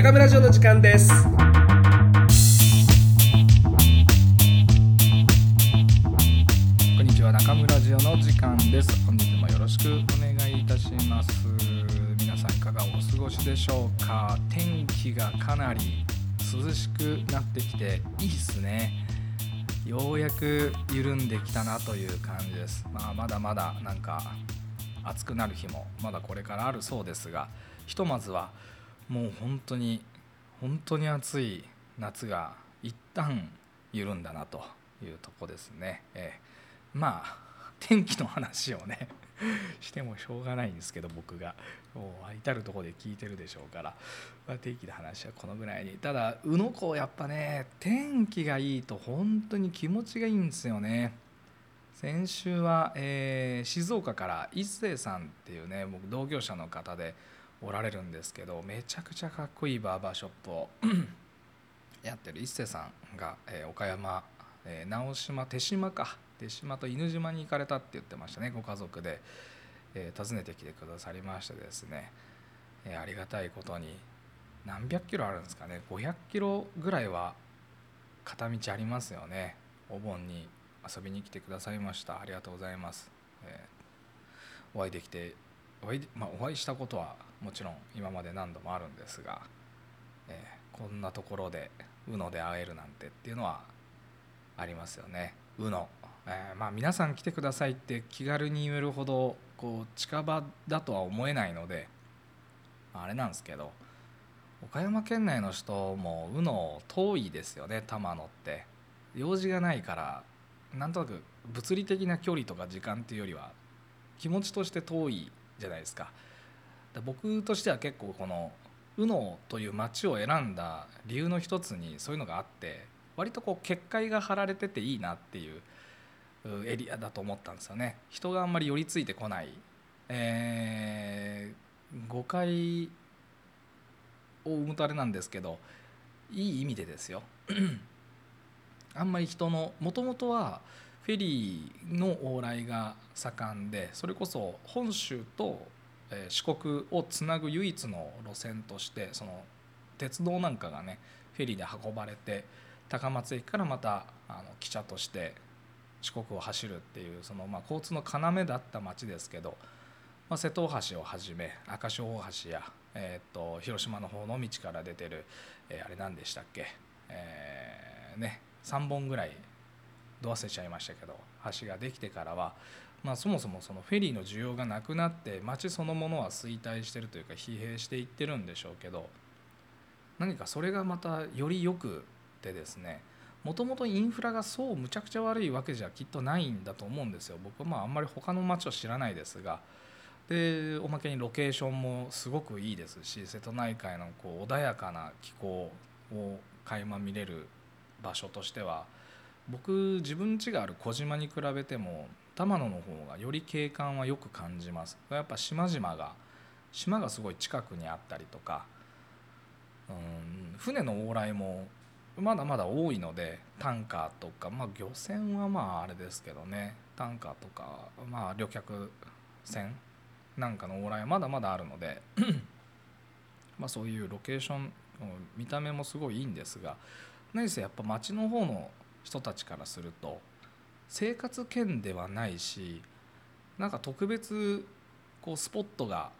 中村城の時間です。こんにちは中村ジオの時間です。本日もよろしくお願いいたします。皆さんいかがお過ごしでしょうか？天気がかなり涼しくなってきていいですね。ようやく緩んできたなという感じです。まあまだまだなんか暑くなる日もまだこれからあるそうですがひとまずはもう本当に本当に暑い夏が一旦緩んだなというとこですね、えー、まあ 天気の話をね してもしょうがないんですけど僕が。もう至る所で聞いてるでしょうから、まあ、天気の話はこのぐらいに。ただ宇野港やっぱね天気がいいと本当に気持ちがいいんですよね。先週は、えー、静岡から一星さんっていうね僕同業者の方でおられるんですけどめちゃくちゃかっこいいバーバーショップを やってる一星さんが、え、岡山、え、直島手島か。手島と犬島に行かれたって言ってましたねご家族で、え、訪ねてきてくださりましてですね、えありがたいことに何百キロあるんですかね。500キロぐらいは片道ありますよね。お盆に遊びに来てくださいました。ありがとうございます、えお会いできてお会い,、まあ、お会いしたことはもちろん今まで何度もあるんですが、えー、こんなところで UNO で会えるなんてっていうのはありますよね。UNO、えー、まあ皆さん来てくださいって気軽に言えるほどこう近場だとは思えないのであれなんですけど岡山県内の人も UNO 遠いですよね玉野って。用事がないからなんとなく物理的な距離とか時間っていうよりは気持ちとして遠いじゃないですか。僕としては結構この宇野という町を選んだ理由の一つにそういうのがあって割とこう結界が張られてていいなっていうエリアだと思ったんですよね。人があんまり寄りついてこない、えー、誤解を生むとあれなんですけどいい意味でですよ。あんまり人のもともとはフェリーの往来が盛んでそれこそ本州と四国をつなぐ唯一の路線としてその鉄道なんかがねフェリーで運ばれて高松駅からまたあの汽車として四国を走るっていうそのまあ交通の要だった町ですけど、まあ、瀬戸大橋をはじめ赤潮大橋や、えー、と広島の方の道から出てる、えー、あれ何でしたっけ、えー、ね3本ぐらいど忘れちゃいましたけど橋ができてからは、まあ、そもそもそのフェリーの需要がなくなって街そのものは衰退してるというか疲弊していってるんでしょうけど何かそれがまたよりよくてですねもともとインフラがそうむちゃくちゃ悪いわけじゃきっとないんだと思うんですよ。僕はまああんまり他の街を知らないですがでおまけにロケーションもすごくいいですし瀬戸内海のこう穏やかな気候を垣間見れる場所としては僕自分家がある小島に比べても玉野の方がより景観はよく感じます。やっぱ島々が島がすごい近くにあったりとかうん船の往来もまだまだ多いのでタンカーとか、まあ、漁船はまああれですけどねタンカーとか、まあ、旅客船なんかの往来はまだまだあるので まそういうロケーション見た目もすごいいいんですが何せやっぱ町の方の人たちからすると生活圏ではないしなんか特別こうスポットが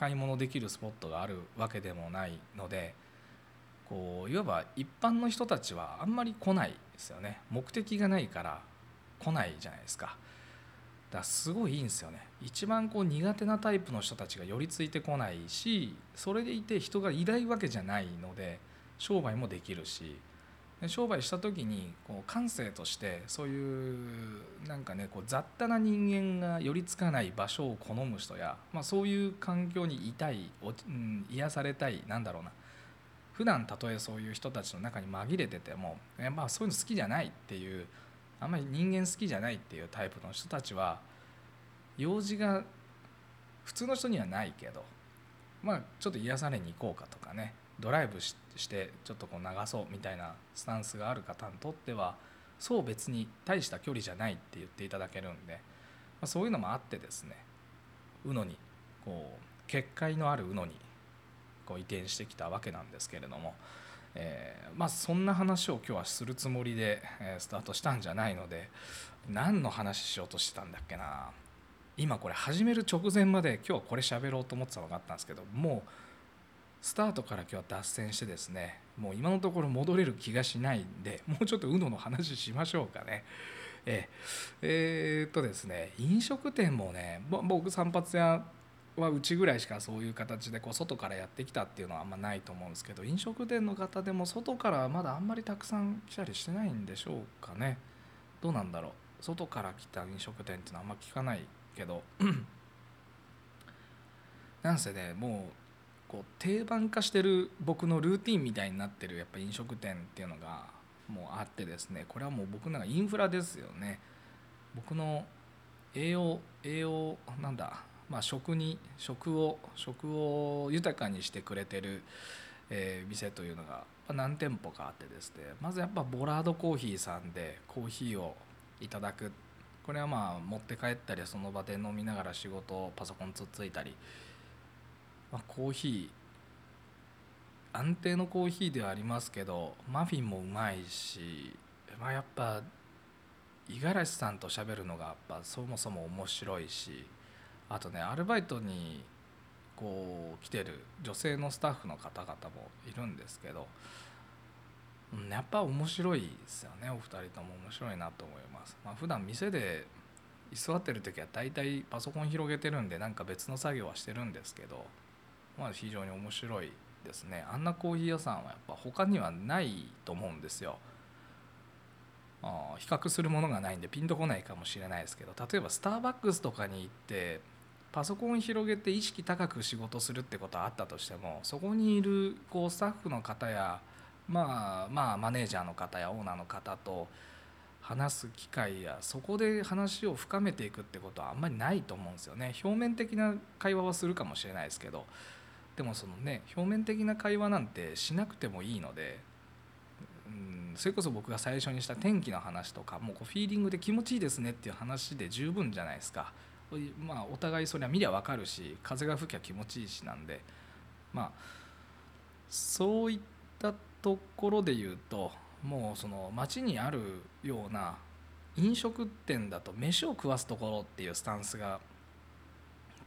買い物できるスポットがあるわけでもないのでこういわば一般の人たちはあんまり来ないですよね。目的がないから来ないじゃないですか。だからすごいいいんですよね。一番こう苦手なタイプの人たちが寄りついてこないしそれでいて人がいないわけじゃないので商売もできるし商売した時にこう感性としてそういうなんかねこう雑多な人間が寄りつかない場所を好む人や、まあ、そういう環境にいたいお、うん、癒されたいなんだろうな。普段たとえそういう人たちの中に紛れてても、えまあ、そういうの好きじゃないっていうあんまり人間好きじゃないっていうタイプの人たちは用事が普通の人にはないけどまあちょっと癒されに行こうかとかね。ドライブしてちょっとこう流そうみたいなスタンスがある方にとってはそう別に大した距離じゃないって言っていただけるんで、まあ、そういうのもあってですね宇野にこう結界のある宇野にこう移転してきたわけなんですけれども、えー、まあそんな話を今日はするつもりで、スタートしたんじゃないので何の話しようとしてたんだっけな。今これ始める直前まで今日はこれ喋ろうと思ってたのがあったんですけどもうスタートから今日は脱線してですねもう今のところ戻れる気がしないんで もうちょっと UNO の話しましょうかね。ええ。ー、っとですね飲食店もね僕散髪屋はうちぐらいしかそういう形でこう外からやってきたっていうのはあんまないと思うんですけど飲食店の方でも外からまだあんまりたくさん来たりしてないんでしょうかね。どうなんだろう。外から来た飲食店っていうのはあんま聞かないけど。なんせねもうこう定番化してる僕のルーティンみたいになってるやっぱ飲食店っていうのがもうあってですねこれはもう僕の中インフラですよね。僕の栄養栄養なんだまあ食に食を食を豊かにしてくれてる、えー、店というのが何店舗かあってですね。まずやっぱボラードコーヒーさんでコーヒーをいただく。これはまあ持って帰ったりその場で飲みながら仕事をパソコンつっついたりまあ、コーヒー安定のコーヒーではありますけどマフィンもうまいし、まあ、やっぱ五十嵐さんと喋るのがやっぱそもそも面白いしあとねアルバイトにこう来てる女性のスタッフの方々もいるんですけど、うん、やっぱ面白いですよねお二人とも面白いなと思います。まあ、普段店で居座ってる時は大体パソコン広げてるんでなんか別の作業はしてるんですけどまあ、非常に面白いですね。あんなコーヒー屋さんはやっぱ他にはないと思うんですよ。あ比較するものがないんでピンとこないかもしれないですけど例えばスターバックスとかに行ってパソコン広げて意識高く仕事するってことはあったとしてもそこにいるこうスタッフの方やまあまあマネージャーの方やオーナーの方と話す機会やそこで話を深めていくってことはあんまりないと思うんですよね。表面的な会話はするかもしれないですけどでもそのね表面的な会話なんてしなくてもいいのでうんそれこそ僕が最初にした天気の話とかもうこうフィーリングで気持ちいいですねっていう話で十分じゃないですか。まあお互いそれは見りゃ分かるし風が吹きゃ気持ちいいしなんでまあそういったところで言うともうその街にあるような飲食店だと飯を食わすところっていうスタンスが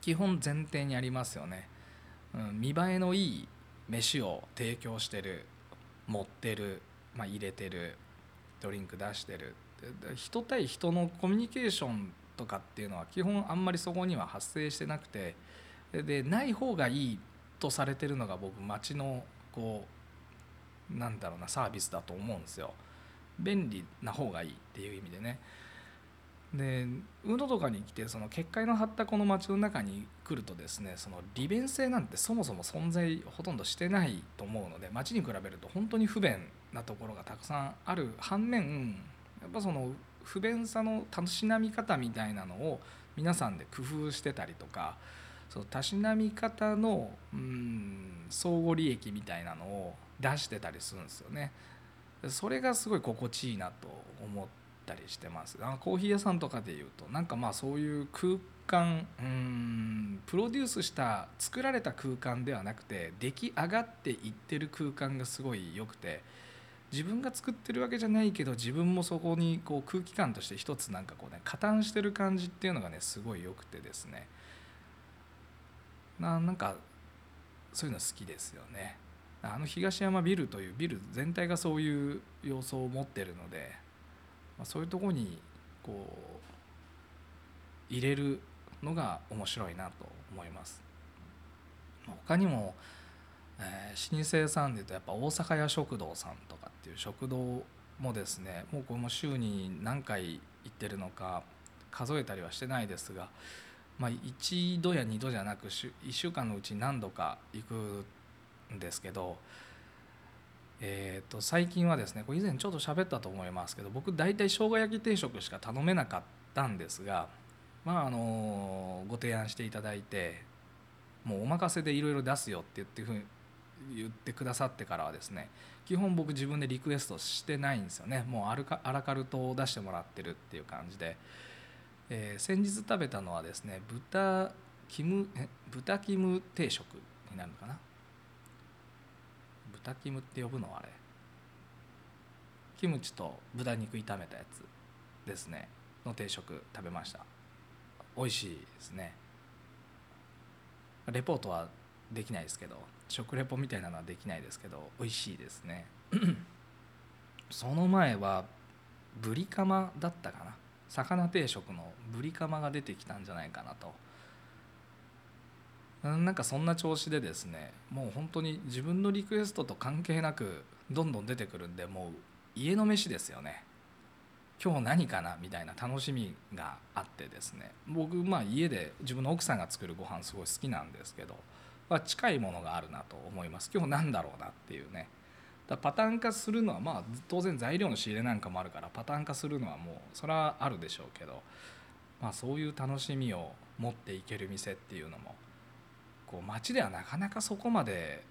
基本前提にありますよね。うん、見栄えのいい飯を提供してる持ってる、まあ、入れてるドリンク出してる人対人のコミュニケーションとかっていうのは基本あんまりそこには発生してなくてでない方がいいとされてるのが僕街のこうなんだろうなサービスだと思うんですよ。便利な方がいいっていう意味でね。で宇野とかに来てその結界の張ったこの街の中に来るとですねその利便性なんてそもそも存在ほとんどしてないと思うので街に比べると本当に不便なところがたくさんある反面やっぱその不便さのたしなみ方みたいなのを皆さんで工夫してたりとかそのたしなみ方のうん相互利益みたいなのを出してたりするんですよね。それがすごい心地いいなと思っったりしてます。あコーヒー屋さんとかでいうとなんかまあそういう空間うんプロデュースした作られた空間ではなくて出来上がっていってる空間がすごい良くて自分が作ってるわけじゃないけど自分もそこにこう空気感として一つなんかこうね加担してる感じっていうのがねすごい良くてですね。ななんかそういうの好きですよね。あの東山ビルというビル全体がそういう様相を持ってるのでまあ、そういうとこにこう入れるのが面白いなと思います。他にも、えー、老舗さんでいうとやっぱ大阪屋食堂さんとかっていう食堂もですねもうこれも週に何回行ってるのか数えたりはしてないですが、まあ、1度や2度じゃなく1週間のうち何度か行くんですけどえー、と最近はですねこれ以前ちょっと喋ったと思いますけど僕大体生姜焼き定食しか頼めなかったんですがまああのご提案していただいてもうお任せでいろいろ出すよって言ってふ言ってくださってからはですね基本僕自分でリクエストしてないんですよね。もうアルカアラカルトを出してもらってるっていう感じで、えー、先日食べたのはですね豚キム豚キム定食になるのかな？豚キムって呼ぶの？あれ。キムチと豚肉炒めたやつですね。の定食食べました。美味しいですね。レポートはできないですけど。食レポみたいなのはできないですけど。美味しいですね。その前はブリカマだったかな。魚定食のブリカマが出てきたんじゃないかなと。なんかそんな調子でですねもう本当に自分のリクエストと関係なくどんどん出てくるんでもう家の飯ですよね。今日何かなみたいな楽しみがあってですね。僕まあ家で自分の奥さんが作るご飯すごい好きなんですけど、まあ、近いものがあるなと思います。今日何だろうなっていうね。だパターン化するのはまあ当然材料の仕入れなんかもあるからパターン化するのはもうそれはあるでしょうけど、まあ、そういう楽しみを持っていける店っていうのもう街ではなかなかそこまで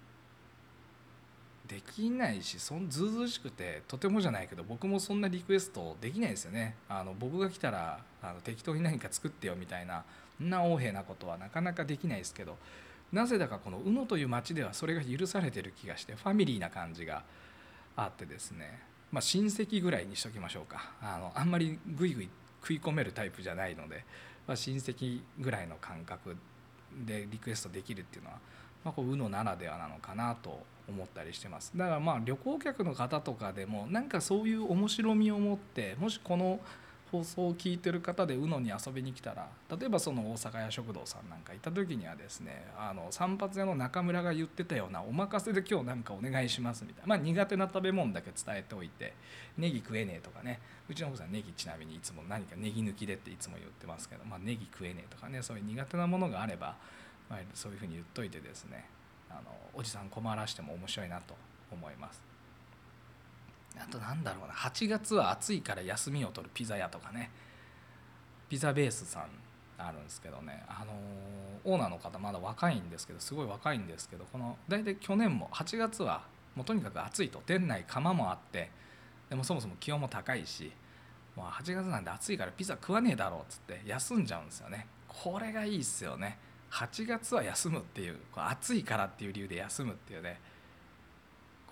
できないしそんずうずうしくてとてもじゃないけど僕もそんなリクエストできないですよね。あの僕が来たらあの適当に何か作ってよみたいなそんな横柄なことはなかなかできないですけどなぜだかこの宇野という町ではそれが許されてる気がしてファミリーな感じがあってですね。まあ親戚ぐらいにしときましょうか。あのあんまりグイグイ食い込めるタイプじゃないので、まあ、親戚ぐらいの感覚でリクエストできるっていうのは、まあ、こう UNO ならではなのかなと思ったりしてます。だからまあ旅行客の方とかでもなんかそういう面白みを持ってもしこの放送を聞いてる方で UNO に遊びに来たら例えばその大阪屋食堂さんなんか行った時にはですねあの散髪屋の中村が言ってたようなお任せで今日なんかお願いしますみたいな、まあ、苦手な食べ物だけ伝えておいてネギ食えねえとかね。うちの奥さんネギちなみにいつも何かネギ抜きでっていつも言ってますけど、まあ、ネギ食えねえとかねそういう苦手なものがあれば、まあ、そういうふうに言っといてですねあのおじさん困らしても面白いなと思います。あとなんだろうな。8月は暑いから休みを取るピザ屋とかね。ピザベースさんあるんですけどね。あのオーナーの方まだ若いんですけどすごい若いんですけどこの大体去年も8月はもうとにかく暑いと。店内窯もあってでもそもそも気温も高いしもう8月なんで暑いからピザ食わねえだろうっつって休んじゃうんですよね。これがいいっすよね。8月は休むっていう暑いからっていう理由で休むっていうね。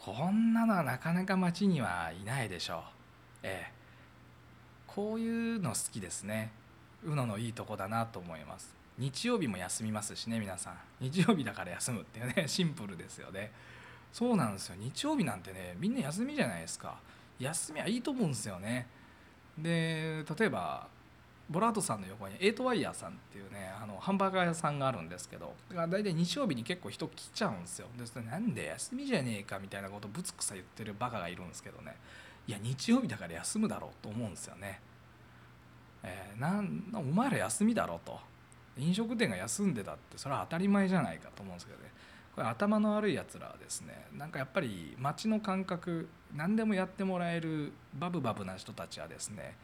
こんなのはなかなか街にはいないでしょう。ええ。こういうの好きですね。うののいいとこだなと思います。日曜日も休みますしね皆さん。日曜日だから休むっていうね シンプルですよね。そうなんですよ。日曜日なんてねみんな休みじゃないですか。休みはいいと思うんですよね。で例えばボラートさんの横にエイトワイヤーさんっていうねあのハンバーガー屋さんがあるんですけど大体日曜日に結構人来ちゃうんですよ。でなんで休みじゃねえかみたいなことぶつくさ言ってるバカがいるんですけどね。いや日曜日だから休むだろうと思うんですよね、えー、なんお前ら休みだろうと。飲食店が休んでたってそれは当たり前じゃないかと思うんですけどね。これ頭の悪いやつらはですねなんかやっぱり街の感覚何でもやってもらえるバブバブな人たちはですね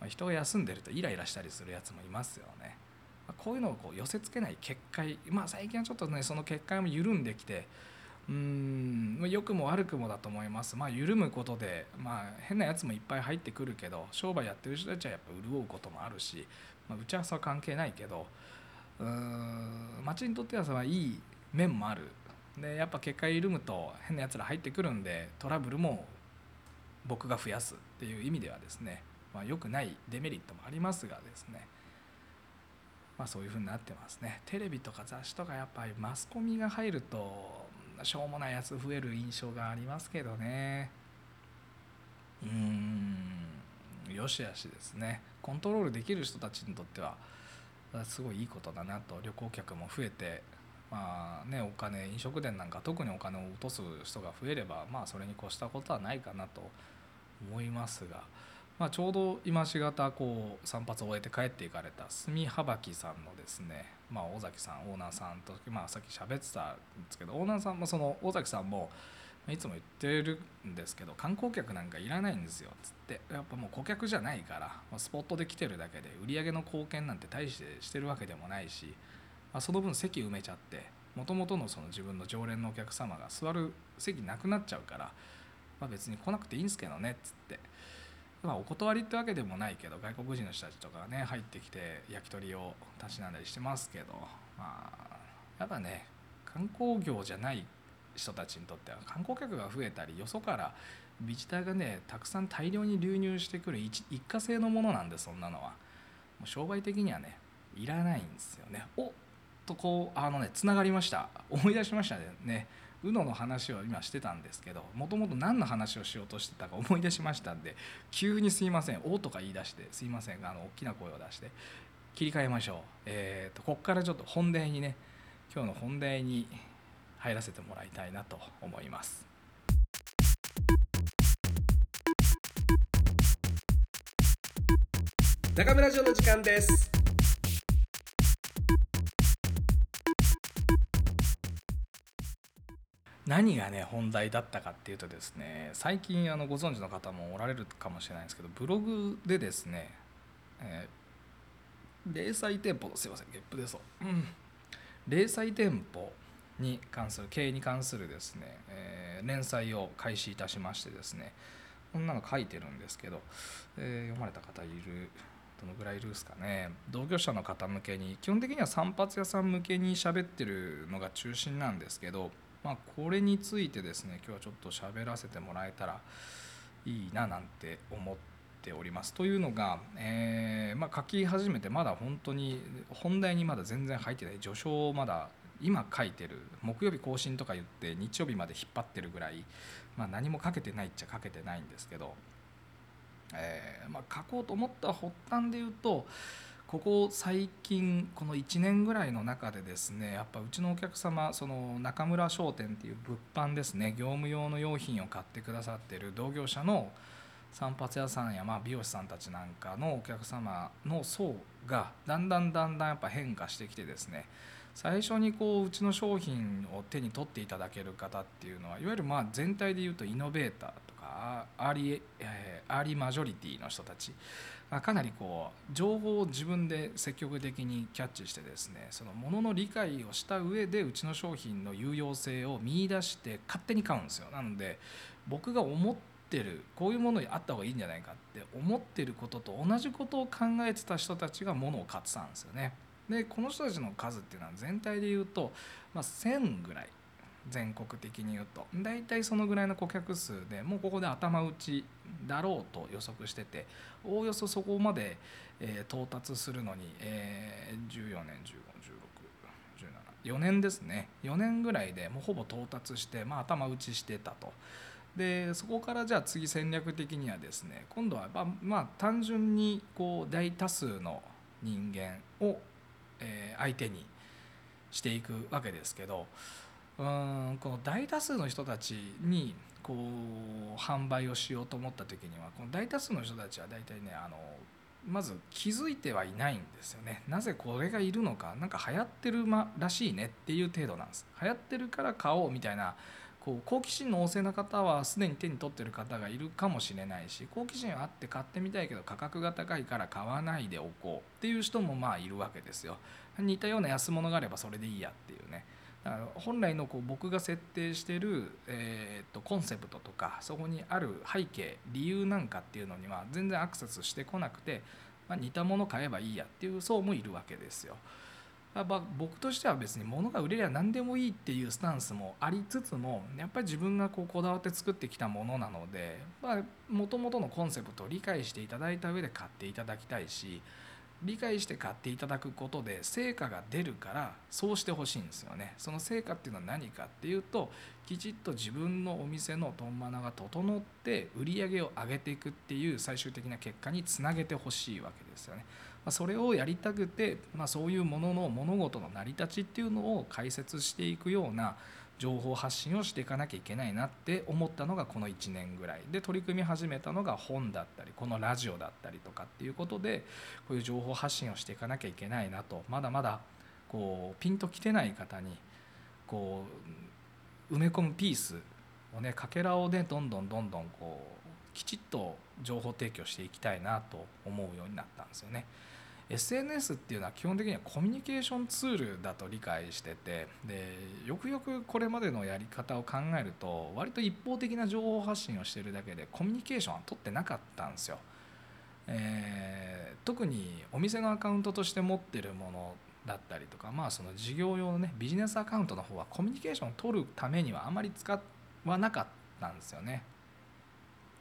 ま人が休んでるとイライラしたりするやつもいますよね。まこういうのをこう寄せつけない結界、まあ、最近はちょっとねその結界も緩んできてうん良くも悪くもだと思います、まあ、緩むことで、まあ、変なやつもいっぱい入ってくるけど商売やってる人たちはやっぱ潤うこともあるし、まあ、打ち合わせは関係ないけどうーん町にとってはそれはいい面もあるでやっぱ結界緩むと変なやつら入ってくるんでトラブルも僕が増やすっていう意味ではですねまあ、良くないデメリットもありますがですね、まあ、そういうふうになってますね。テレビとか雑誌とかやっぱりマスコミが入るとしょうもないやつ増える印象がありますけどね。うん。よしあしですね。コントロールできる人たちにとってはすごいいいことだなと。旅行客も増えてまあねお金飲食店なんか特にお金を落とす人が増えればまあそれに越したことはないかなと思いますが。まあ、ちょうど今しがたこう散髪を終えて帰っていかれた住幅木さんのですね、まあ、尾崎さんオーナーさんと、まあ、さっき喋ってたんですけどオーナーさんもその尾崎さんもいつも言ってるんですけど観光客なんかいらないんですよっつってやっぱもう顧客じゃないから、ま、スポットで来てるだけで売り上げの貢献なんて大してしてるわけでもないし、まあ、その分席埋めちゃってもともとのその自分の常連のお客様が座る席なくなっちゃうから、まあ、別に来なくていいんですけどねっつって。まあ、お断りってわけでもないけど外国人の人たちとかがね入ってきて焼き鳥をたしなんだりしてますけどまあやっぱね観光業じゃない人たちにとっては観光客が増えたりよそからビジターがねたくさん大量に流入してくる一過性のものなんでそんなのは。もう商売的にはねいらないんですよね。おっとこうあのねつながりました。思い出しましたね。UNO の話を今してたんですけどもともと何の話をしようとしてたか思い出しましたんで急にすいません「お」とか言い出してすいませんあの大きな声を出して切り替えましょう。えー、とこっからちょっと本題にね今日の本題に入らせてもらいたいなと思います。中村城の時間です。何がね本題だったかっていうとですね最近あのご存知の方もおられるかもしれないんですけどブログでですね、えー、零細店舗すいませんゲップでそう、うん、零細店舗に関する経営に関するですね、えー、連載を開始いたしましてですねこんなの書いてるんですけど、えー、読まれた方いるどのぐらいいるんですかね。同業者の方向けに基本的には散髪屋さん向けに喋ってるのが中心なんですけどまあ、これについてですね今日はちょっと喋らせてもらえたらいいななんて思っております。というのが、えー、まあ、書き始めてまだ本当に本題にまだ全然入ってない序章をまだ今書いてる木曜日更新とか言って日曜日まで引っ張ってるぐらい、まあ、何も書けてないっちゃ書けてないんですけど、えー、まあ、書こうと思った発端で言うとここ最近この1年ぐらいの中でですねやっぱうちのお客様その中村商店っていう物販ですね業務用の用品を買ってくださってる同業者の散髪屋さんやま美容師さんたちなんかのお客様の層がだんだんだんだんやっぱ変化してきてですね最初にこううちの商品を手に取っていただける方っていうのはいわゆるまあ全体で言うとイノベーターとかアーリー、えー、アーリーマジョリティの人たちあかなりこう情報を自分で積極的にキャッチしてですねそのものの理解をした上でうちの商品の有用性を見いだして勝手に買うんですよ。なので僕が思ってるこういうものにあった方がいいんじゃないかって思ってることと同じことを考えてた人たちがものを買ってたんですよね。でこの人たちの数っていうのは全体で言うと、まあ、1000ぐらい。全国的に言うと。大体そのぐらいの顧客数でもうここで頭打ちだろうと予測してておおよそそこまで、えー、到達するのに、えー、14年151617 4年ですね4年ぐらいでもうほぼ到達して、まあ、頭打ちしてたと。でそこからじゃあ次戦略的にはですね今度はまあ、まあ、単純にこう大多数の人間を、えー、相手にしていくわけですけどうんこの大多数の人たちにこう販売をしようと思った時にはこの大多数の人たちは大体ねあのまず気づいてはいないんですよね。なぜこれがいるのか何か流行ってるらしいねっていう程度なんです。流行ってるから買おうみたいなこう好奇心の旺盛な方はすでに手に取ってる方がいるかもしれないし好奇心はあって買ってみたいけど価格が高いから買わないでおこうっていう人もまあいるわけですよ。似たような安物があればそれでいいやっていうね。だから本来のこう僕が設定してる、えー、とコンセプトとかそこにある背景理由なんかっていうのには全然アクセスしてこなくて、まあ、似たもの買えばいいやっていう層もいるわけですよ。まあ、僕としては別に物が売れりゃ何でもいいっていうスタンスもありつつもやっぱり自分がこうこだわって作ってきたものなのでもともとのコンセプトを理解していただいた上で買っていただきたいし理解して買っていただくことで成果が出るからそうしてほしいんですよねその成果っていうのは何かっていうときちっと自分のお店のトンマナが整って売り上げを上げていくっていう最終的な結果につなげてほしいわけですよね。まそれをやりたくて、まあ、そういうものの物事の成り立ちっていうのを解説していくような情報発信をしていかなきゃいけないなって思ったのがこの1年ぐらいで取り組み始めたのが本だったりこのラジオだったりとかっていうことでこういう情報発信をしていかなきゃいけないなとまだまだこうピンときてない方にこう埋め込むピースをねかけらをねどんどんどんどんこうきちっと情報提供していきたいなと思うようになったんですよね。SNS っていうのは基本的にはコミュニケーションツールだと理解しててでよくよくこれまでのやり方を考えると割と一方的な情報発信をしてるだけでコミュニケーションは取ってなかったんですよ。えー、特にお店のアカウントとして持ってるものだったりとかまあその事業用のねビジネスアカウントの方はコミュニケーションを取るためにはあまり使わなかったんですよね。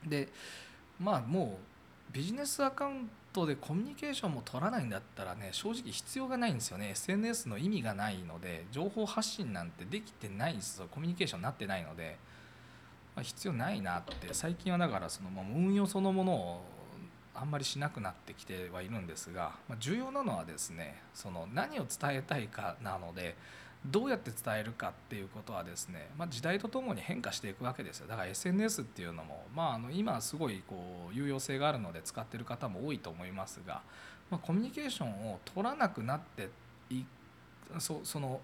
でまあもうビジネスアカウントでコミュニケーションも取らないんだったらね正直必要がないんですよね。SNS の意味がないので情報発信なんてできてないんですよ。コミュニケーションになってないので、まあ、必要ないなって。最近はだからその、まあ、運用そのものをあんまりしなくなってきてはいるんですが、まあ、重要なのはですねその何を伝えたいかなのでどうやって伝えるかっていうことはですね、まあ、時代とともに変化していくわけですよ。だから SNS っていうのも、まあ、あの今すごいこう有用性があるので使ってる方も多いと思いますが、まあ、コミュニケーションを取らなくなっていそその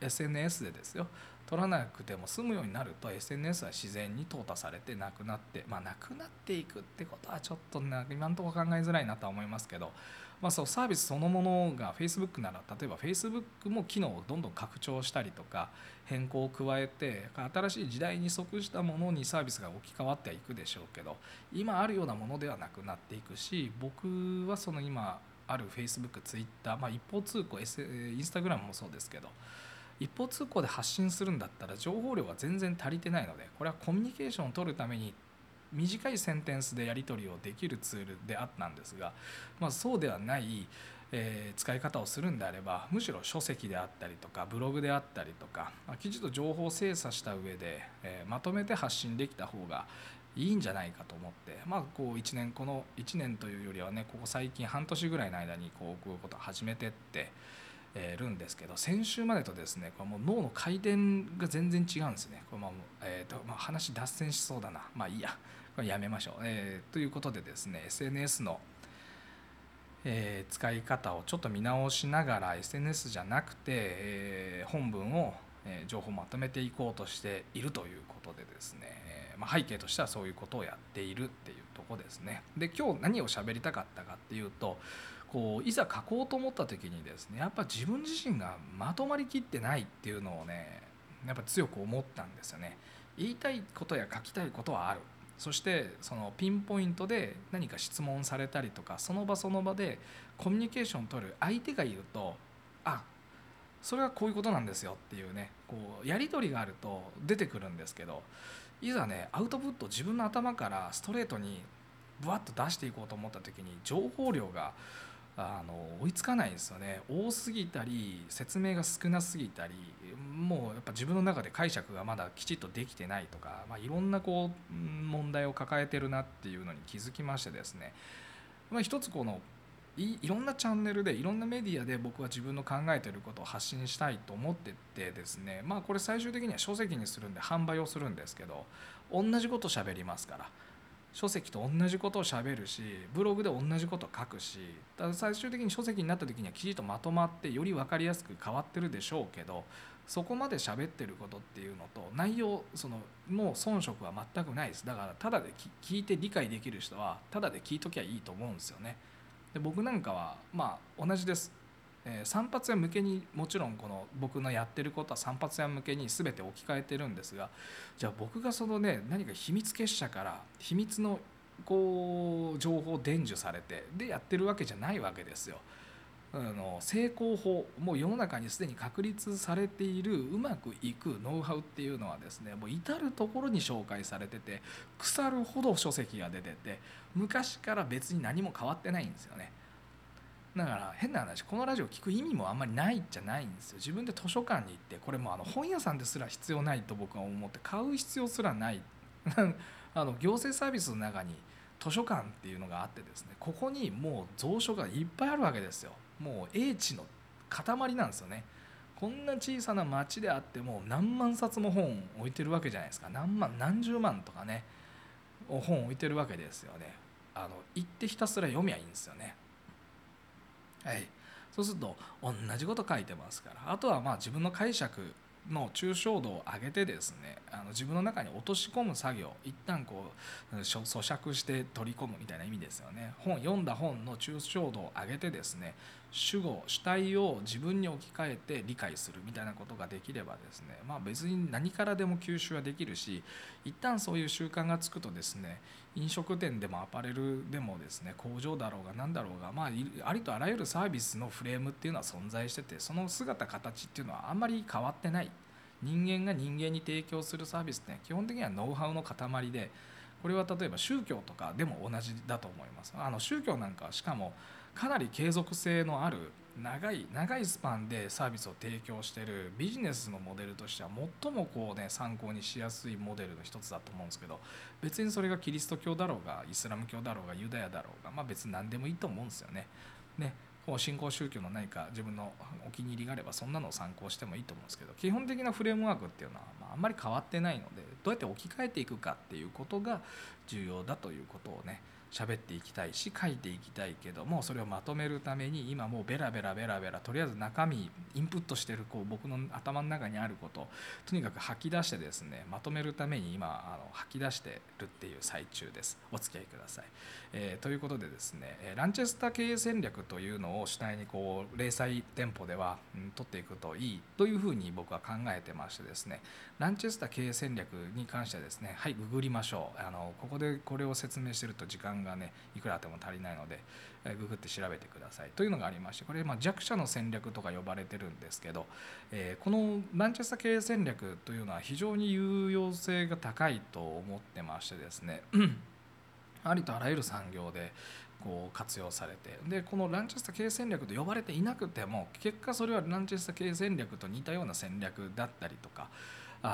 SNS でですよ。取らなくても済むようになると SNS は自然に淘汰されてなくなってまあなくなっていくってことはちょっと今のところ考えづらいなとは思いますけどまあ、そうサービスそのものが Facebook なら例えば Facebook も機能をどんどん拡張したりとか変更を加えて新しい時代に即したものにサービスが置き換わってはいくでしょうけど今あるようなものではなくなっていくし僕はその今ある Facebook、Twitter、まあ、一方通行、S、インスタグラムもそうですけど一方通行で発信するんだったら情報量が全然足りてないのでこれはコミュニケーションを取るために短いセンテンスでやり取りをできるツールであったんですが、まあ、そうではない、えー、使い方をするんであればむしろ書籍であったりとかブログであったりとか、まあ、きちんと情報を精査した上で、えー、まとめて発信できた方がいいんじゃないかと思って、まあ、こう1年この1年というよりはねここ最近半年ぐらいの間にこうこういうことを始めてって。るんですけど先週までとですねこれもう脳の回転が全然違うんですねこれも、えーとまあ、話脱線しそうだなまあいいややめましょう、えー、ということでですね SNS の、えー、使い方をちょっと見直しながら SNS じゃなくて、えー、本文を、え情報をまとめていこうとしているということでですね、えまあ、背景としてはそういうことをやっているっていうとこですね。で今日何を喋りたかったかっていうとこういざ書こうと思った時にですねやっぱ自分自身がまとまりきってないっていうのをねやっぱ強く思ったんですよね。言いたいことや書きたいことはある。そしてそのピンポイントで何か質問されたりとかその場その場でコミュニケーションを取る相手がいるとあそれはこういうことなんですよっていうねこうやり取りがあると出てくるんですけどいざねアウトプット自分の頭からストレートにブワッと出していこうと思った時に情報量があの追いつかないんですよね。多すぎたり説明が少なすぎたりもうやっぱ自分の中で解釈がまだきちっとできてないとか、まあ、いろんなこう問題を抱えてるなっていうのに気づきましてですね、まあ、一つこのいいろんなチャンネルでいろんなメディアで僕は自分の考えてることを発信したいと思っててですね。まあこれ最終的には書籍にするんで販売をするんですけど同じこと喋りますから。書籍と同じことをしゃべるしブログで同じことを書くしだ最終的に書籍になった時にはきちっとまとまってより分かりやすく変わってるでしょうけどそこまで喋ってることっていうのと内容そのもう遜色は全くないです。だからただで聞いて理解できる人はただで聞いときゃいいと思うんですよね。で僕なんかはまあ同じです。え散髪屋向けにもちろんこの僕のやってることは散髪屋向けに全て置き換えてるんですがじゃあ僕がそのね何か秘密結社から秘密のこう情報を伝授されてでやってるわけじゃないわけですよ。あの成功法もう世の中にすでに確立されているうまくいくノウハウっていうのはですねもう至る所に紹介されてて腐るほど書籍が出てて昔から別に何も変わってないんですよね。だから変な話このラジオ聞く意味もあんまりないじゃないんですよ。自分で図書館に行ってこれもあの本屋さんですら必要ないと僕は思って買う必要すらない。あの行政サービスの中に図書館っていうのがあってですねここにもう蔵書がいっぱいあるわけですよ。もう英知の塊なんですよね。こんな小さな町であっても何万冊も本置いてるわけじゃないですか。何万何十万とかね本置いてるわけですよね。あの行ってひたすら読みゃいいんですよね。はい、そうすると同じこと書いてますから。あとはまあ自分の解釈の抽象度を上げてですねあの自分の中に落とし込む作業一旦こう咀嚼して取り込むみたいな意味ですよね。本読んだ本の抽象度を上げてですね主語主体を自分に置き換えて理解するみたいなことができればですね、まあ、別に何からでも吸収はできるし一旦そういう習慣がつくとですね飲食店でもアパレルでもですね工場だろうが何だろうが、まあ、ありとあらゆるサービスのフレームっていうのは存在しててその姿形っていうのはあんまり変わってない。人間が人間に提供するサービスって基本的にはノウハウの塊でこれは例えば宗教とかでも同じだと思います。あの宗教なんかしかもかなり継続性のある長い長いスパンでサービスを提供しているビジネスのモデルとしては最もこうね参考にしやすいモデルの一つだと思うんですけど別にそれがキリスト教だろうがイスラム教だろうがユダヤだろうがまあ別に何でもいいと思うんですよね。ね新興宗教の何か自分のお気に入りがあればそんなのを参考してもいいと思うんですけど基本的なフレームワークっていうのは、あんまり変わってないのでどうやって置き換えていくかっていうことが重要だということをね喋っていきたいし書いていきたいけどもそれをまとめるために今もうベラベラベラベラとりあえず中身インプットしてるこう僕の頭の中にあることとにかく吐き出してですねまとめるために今あの吐き出してるっていう最中です。お付き合いください、えー、ということでですねランチェスター経営戦略というのを主体にこう零細店舗では、うん、取っていくといいというふうに僕は考えてましてですねランチェスター経営戦略に関してはですねはいググりましょう。あのここでこれを説明してると時間がねいくらあっても足りないので、え、ググって調べてください。というのがありましてこれ、まあ、弱者の戦略とか呼ばれてるんですけど、えー、このランチェスター経営戦略というのは非常に有用性が高いと思ってましてですね ありとあらゆる産業でこう活用されてでこのランチェスター経営戦略と呼ばれていなくても結果それはランチェスター経営戦略と似たような戦略だったりとか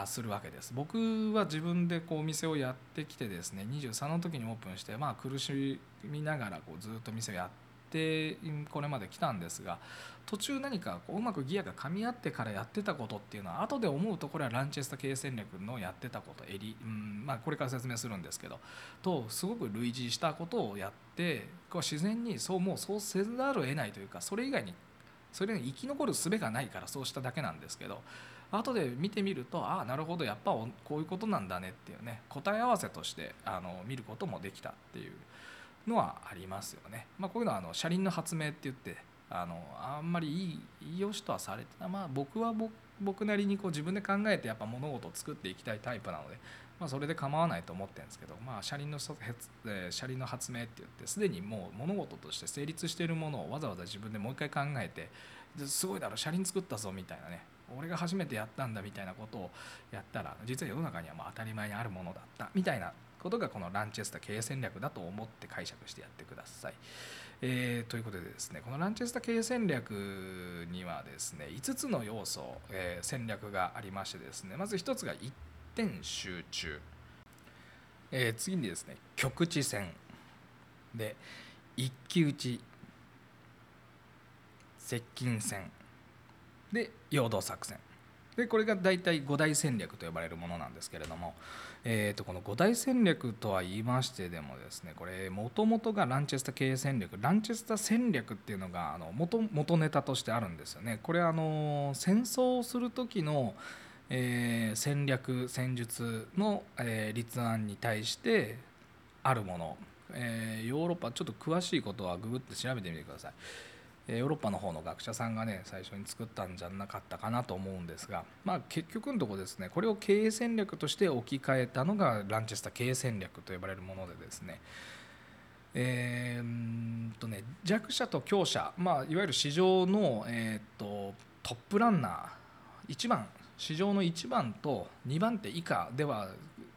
するわけです。僕は自分でこうお店をやってきてですね23の時にオープンしてまあ苦しみながらこうずっと店をやってこれまで来たんですが途中何かこううまくギアが噛み合ってからやってたことっていうのは後で思うとこれはランチェスタ経営戦略のやってたことエリ、うんまあ、これから説明するんですけどとすごく類似したことをやってこう自然にそうもうそうせざるを得ないというかそれ以外にそれに生き残る術がないからそうしただけなんですけど後で見てみるとああなるほどやっぱこういうことなんだねっていうね答え合わせとしてあの見ることもできたっていうのはありますよね。まあ、こういうのはあの車輪の発明って言ってあのあんまりいいいいよしとはされてまあ僕は僕なりにこう自分で考えてやっぱ物事を作っていきたいタイプなので、まあ、それで構わないと思ってるんですけど、まあ、車輪の車輪の発明って言ってすでにもう物事として成立しているものをわざわざ自分でもう一回考えてすごいだろ車輪作ったぞみたいなね俺が初めてやったんだみたいなことをやったら実は世の中にはま当たり前にあるものだったみたいなことがこのランチェスタ経営戦略だと思って解釈してやってください。えー、ということでですねこのランチェスタ経営戦略にはですね5つの要素、えー、戦略がありましてですねまず1つが一点集中、えー、次にですね局地戦で一騎打ち接近戦で陽動作戦。でこれが大体五大戦略と呼ばれるものなんですけれども、えー、とこの五大戦略とは言いましてでもですねこれもともとがランチェスタ経営戦略。ランチェスタ戦略っていうのがあの元元ネタとしてあるんですよね。これあの戦争をする時の、えー、戦略戦術の、えー、立案に対してあるもの、えー、ヨーロッパちょっと詳しいことはググって調べてみてください。えヨーロッパの方の学者さんがね最初に作ったんじゃなかったかなと思うんですが、まあ、結局のとこですねこれを経営戦略として置き換えたのがランチェスター経営戦略と呼ばれるものでですねえー、とね弱者と強者、まあ、いわゆる市場の、えーと、トップランナー1番市場の1番と2番手以下では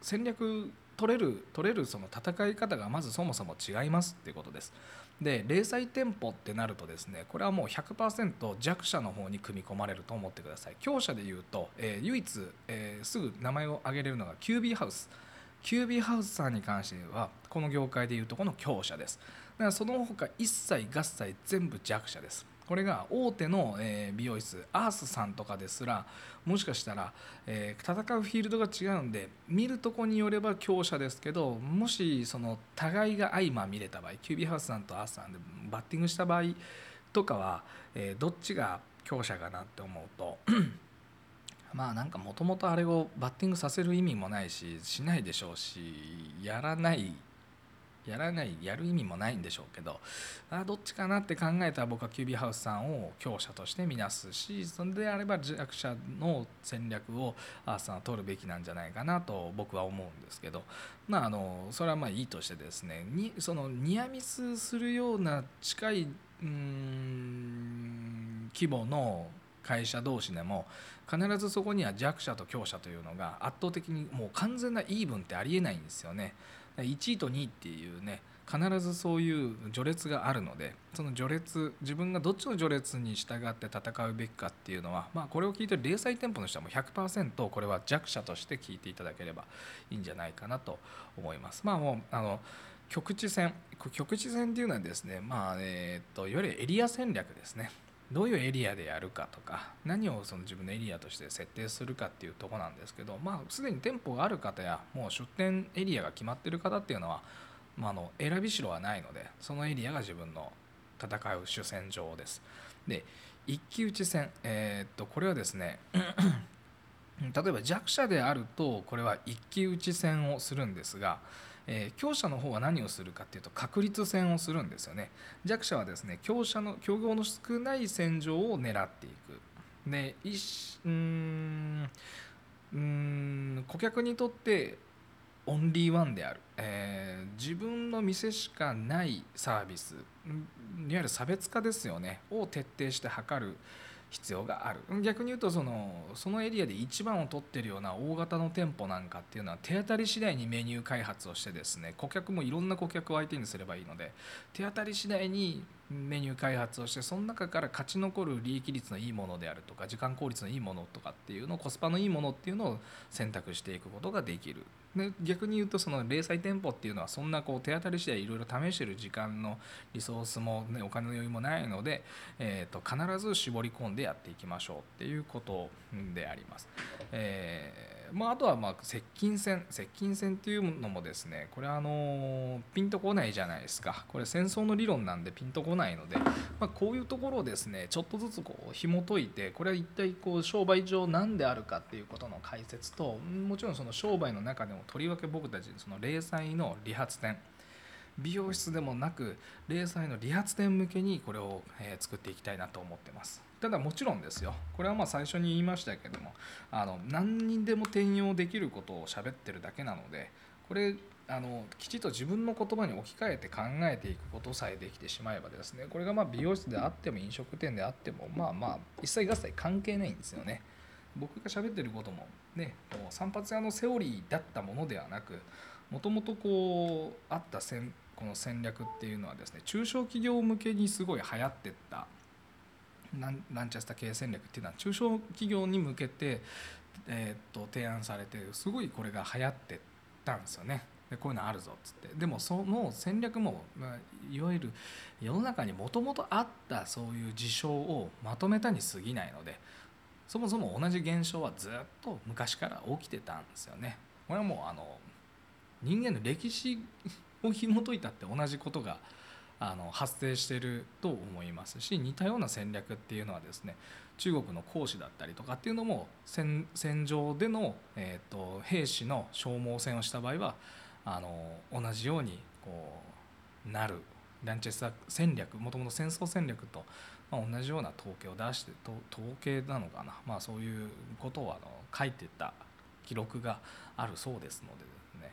戦略取れる取れるその戦い方がまずそもそも違いますっていうことです。で零細店舗ってなるとですねこれはもう100%弱者の方に組み込まれると思ってください。強者でいうと、えー、唯一、えー、すぐ名前を挙げれるのがキュービーハウス。キュービーハウスさんに関してはこの業界でいうとこの強者です。だからその他一切合切全部弱者です。これが大手の、美容室アースさんとかですらもしかしたら、え戦うフィールドが違うんで見るとこによれば強者ですけどもしその互いが相ま見れた場合キュービーハウスさんとアースさんでバッティングした場合とかは、えどっちが強者かなって思うと まあなんかもともとあれをバッティングさせる意味もないししないでしょうしやらないやらないやる意味もないんでしょうけどあどっちかなって考えたら僕はキュービーハウスさんを強者として見なすしそれであれば弱者の戦略をアースさんは取るべきなんじゃないかなと僕は思うんですけどまああのそれはまあいいとしてですねにそのニアミスするような近いうん規模の会社同士でも必ずそこには弱者と強者というのが圧倒的にもう完全なイーブンってありえないんですよね。1位と2位っていうね必ずそういう序列があるのでその序列自分がどっちの序列に従って戦うべきかっていうのは、まあ、これを聞いてる零細店舗の人はもう100%これは弱者として聞いていただければいいんじゃないかなと思います。まあ、もうあの局地戦局地戦っていうのはですね、まあえ、っといわゆるエリア戦略ですねどういうエリアでやるかとか何をその自分のエリアとして設定するかっていうとこなんですけどまあすでに店舗がある方やもう出店エリアが決まってる方っていうのは、まあ、あの選びしろはないのでそのエリアが自分の戦う主戦場です。で一騎打ち戦、えー、っとこれはですね 例えば弱者であるとこれは一騎打ち戦をするんですがえー、強者の方は何をするかっていうと確率戦をするんですよね。弱者はですね強者の競合の少ない戦場を狙っていく。でうんうん顧客にとってオンリーワンである、えー、自分の店しかないサービスいわゆる差別化ですよねを徹底して測る。必要がある。逆に言うとそのそのエリアで一番を取ってるような大型の店舗なんかっていうのは手当たり次第にメニュー開発をしてですね顧客もいろんな顧客を相手にすればいいので手当たり次第にメニュー開発をしてその中から勝ち残る利益率のいいものであるとか時間効率のいいものとかっていうのコスパのいいものっていうのを選択していくことができる。で逆に言うとその零細店舗っていうのはそんなこう手当たり次第いろいろ試してる時間のリソースも、ね、お金の余裕もないので、えー、と必ず絞り込んでやっていきましょうっていうことであります。えーまあ、あとはまあ接近戦接近戦っていうのもですねこれはあのピンとこないじゃないですか。これ戦争の理論なんでピンとこないので、まあ、こういうところをですねちょっとずつこう紐解いてこれは一体こう商売上何であるかっていうことの解説ともちろんその商売の中でもとりわけ僕たちその零細の理髪店美容室でもなく零細の理髪店向けにこれを、作っていきたいなと思ってます。ただもちろんですよ。これはまあ最初に言いましたけどもあの何人でも転用できることを喋ってるだけなのでこれあのきちっと自分の言葉に置き換えて考えていくことさえできてしまえばですねこれがまあ美容室であっても飲食店であってもまあまあ一切合切関係ないんですよね。僕が喋ってることもねもう散髪屋のセオリーだったものではなくもともとこうあった戦この戦略っていうのはですね中小企業向けにすごい流行ってったランチャスタ経営戦略っていうのは中小企業に向けて、えー、と提案されてすごいこれが流行ってたんですよね。でこういうのあるぞっつってでもその戦略も、まあ、いわゆる世の中にもともとあったそういう事象をまとめたに過ぎないのでそもそも同じ現象はずっと昔から起きてたんですよね。これはもうあの人間の歴史を紐解いたって同じことがあの発生していると思いますし似たような戦略っていうのはですね中国の孔子だったりとかっていうのも戦場での、えーと、兵士の消耗戦をした場合はあの同じようにこうなるランチェスター戦略もともと戦争戦略と、まあ、同じような統計を出して統計なのかな、まあ、そういうことをあの書いてた記録があるそうですのでですね。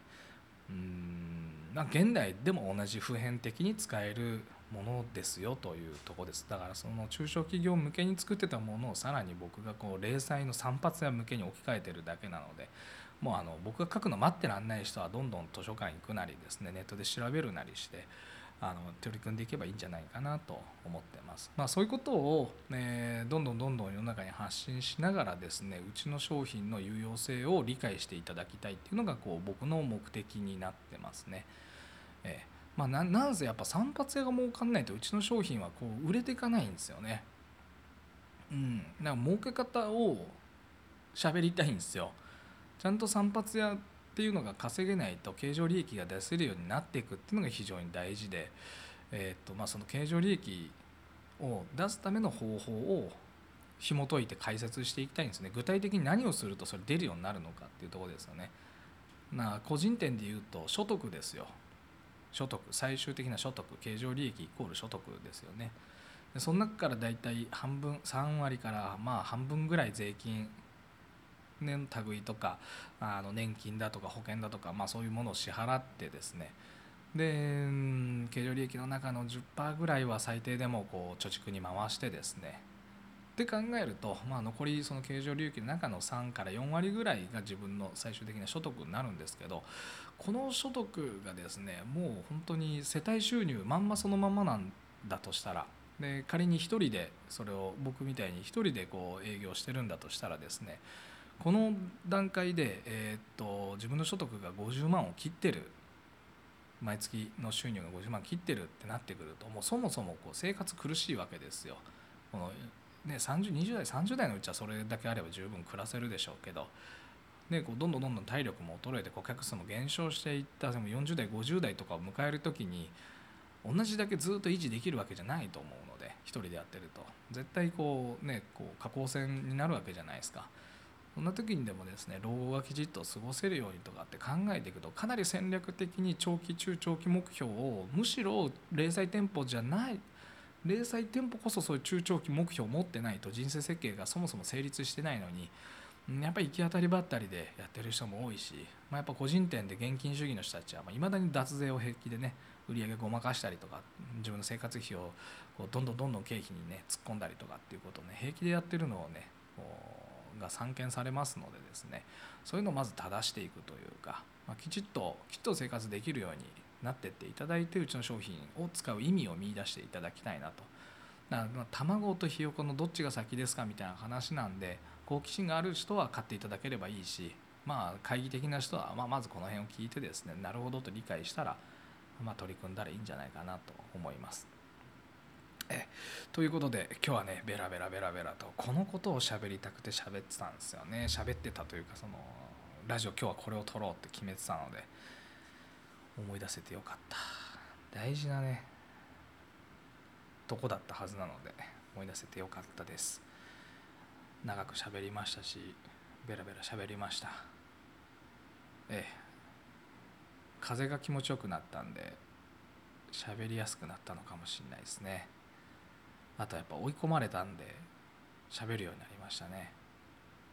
うん。まあ、現代でも同じ普遍的に使えるものですよというとこです。だからその中小企業向けに作ってたものをさらに僕がこう零細の散髪屋向けに置き換えてるだけなのでもうあの僕が書くの待ってらんない人はどんどん図書館行くなりですねネットで調べるなりしてあの取り組んでいけばいいんじゃないかなと思ってます。まあ、そういうことを、ね、どんどんどんどん世の中に発信しながらですねうちの商品の有用性を理解していただきたいっていうのがこう僕の目的になってますね。えーまあ、ななんせやっぱ散髪屋が儲かんないとうちの商品はこう売れていかないんですよね。うん、だから儲け方を喋りたいんですよ。ちゃんと散髪屋っていうのが稼げないと経常利益が出せるようになっていくっていうのが非常に大事で、えーとまあ、その経常利益を出すための方法を紐解いて解説していきたいんですね。具体的に何をするとそれ出るようになるのかっていうところですよね。な個人店でいうと所得ですよ。所得最終的な所得経常利益イコール所得ですよね。でその中からだいたい半分3割からまあ半分ぐらい税金年類とかあの年金だとか保険だとか、まあ、そういうものを支払ってですね。で経常利益の中の10%ぐらいは最低でもこう貯蓄に回してですね。って考えると、まあ、残りその経常利益の中の3から4割ぐらいが自分の最終的な所得になるんですけどこの所得がですねもう本当に世帯収入まんまそのままなんだとしたらで仮に1人でそれを僕みたいに1人でこう営業してるんだとしたらですねこの段階で、えー、っと自分の所得が50万を切ってる毎月の収入が50万切ってるってなってくるともうそもそもこう生活苦しいわけですよ。このね、3020代30代のうちはそれだけあれば十分暮らせるでしょうけど、ね、こうどんどんどんどん体力も衰えて顧客数も減少していったでも40代50代とかを迎える時に同じだけずっと維持できるわけじゃないと思うので1人でやってると絶対こうねこう下降線になるわけじゃないですか。そんな時にでもですね老後がきちっと過ごせるようにとかって考えていくとかなり戦略的に長期中長期目標をむしろ零細店舗じゃない零細店舗こそそういう中長期目標を持ってないと人生設計がそもそも成立してないのにやっぱり行き当たりばったりでやってる人も多いし、まあ、やっぱ個人店で現金主義の人たちはいまだに脱税を平気でね売り上げごまかしたりとか自分の生活費をこうどんどんどんどん経費にね突っ込んだりとかっていうことをね平気でやってるのをねこうが散見されますのでですねそういうのをまず正していくというか、まあ、きちっときっと生活できるようになってっていただいてうちの商品を使う意味を見いだしていただきたいなと。だから卵とひよこのどっちが先ですかみたいな話なんで好奇心がある人は買っていただければいいしまあ懐疑的な人はまあまずこの辺を聞いてですねなるほどと理解したらまあ取り組んだらいいんじゃないかなと思います。えということで今日はねベラベラベラベラとこのことを喋りたくて喋ってたんですよね。喋ってたというかそのラジオ今日はこれを撮ろうって決めてたので思い出せてよかった。大事なねとこだったはずなので思い出せてよかったです。長く喋りましたしベラベラ喋りました。ええ。風が気持ちよくなったんで喋りやすくなったのかもしれないですね。あとやっぱ追い込まれたんで喋るようになりましたね。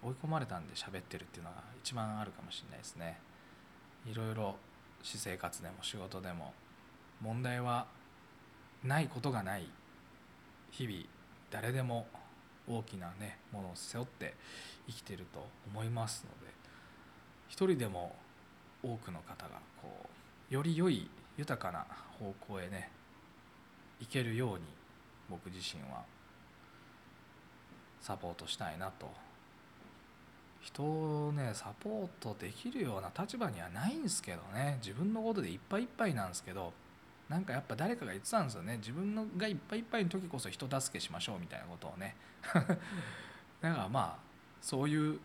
追い込まれたんで喋ってるっていうのが一番あるかもしれないですね。いろいろ私生活でも仕事でも問題はないことがない日々誰でも大きなねものを背負って生きてると思いますので一人でも多くの方がこうより良い豊かな方向へね行けるように僕自身はサポートしたいなと。人をねサポートできるような立場にはないんですけどね。自分のことでいっぱいいっぱいなんですけど。なんかやっぱ誰かが言ってたんですよね。自分のがいっぱいいっぱいの時こそ人助けしましょうみたいなことをね。だからまあそういう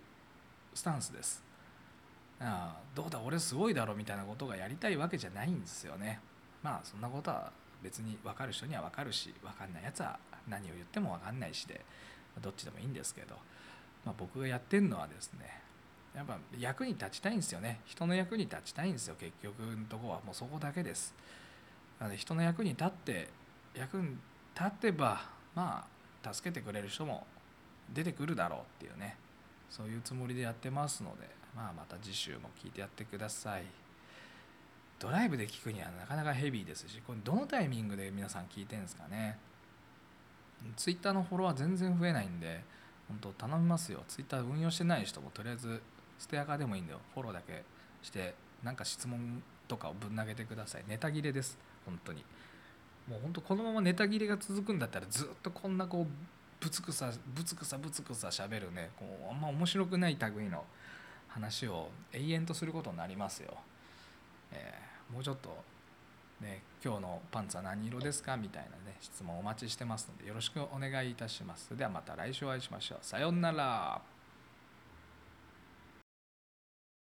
スタンスです。ああどうだ俺すごいだろみたいなことがやりたいわけじゃないんですよね。まあそんなことは別に分かる人には分かるし分かんないやつは何を言っても分かんないしでどっちでもいいんですけど、まあ、僕がやってるのはですねやっぱ役に立ちたいんですよね。人の役に立ちたいんですよ。結局のとこは。もうそこだけです。なので人の役に立って役に立てばまあ助けてくれる人も出てくるだろうっていうね。そういうつもりでやってますので、まあ、また次週も聞いてやってください。ドライブで聞くにはなかなかヘビーですしこれどのタイミングで皆さん聞いてんですかね。ツイッターのフォロワー全然増えないんで本当頼みますよ。ツイッター運用してない人もとりあえずステアカでもいいんだよフォローだけしてなんか質問とかをぶん投げてください。ネタ切れです。本当に。もう本当このままネタ切れが続くんだったらずっとこんなこうぶつくさぶつくさぶつくさしゃべるね。こうあんま面白くない類の話を永遠とすることになりますよ、えーもうちょっとね今日のパンツは何色ですかみたいなね質問お待ちしてますのでよろしくお願いいたします。ではまた来週お会いしましょう。さようなら。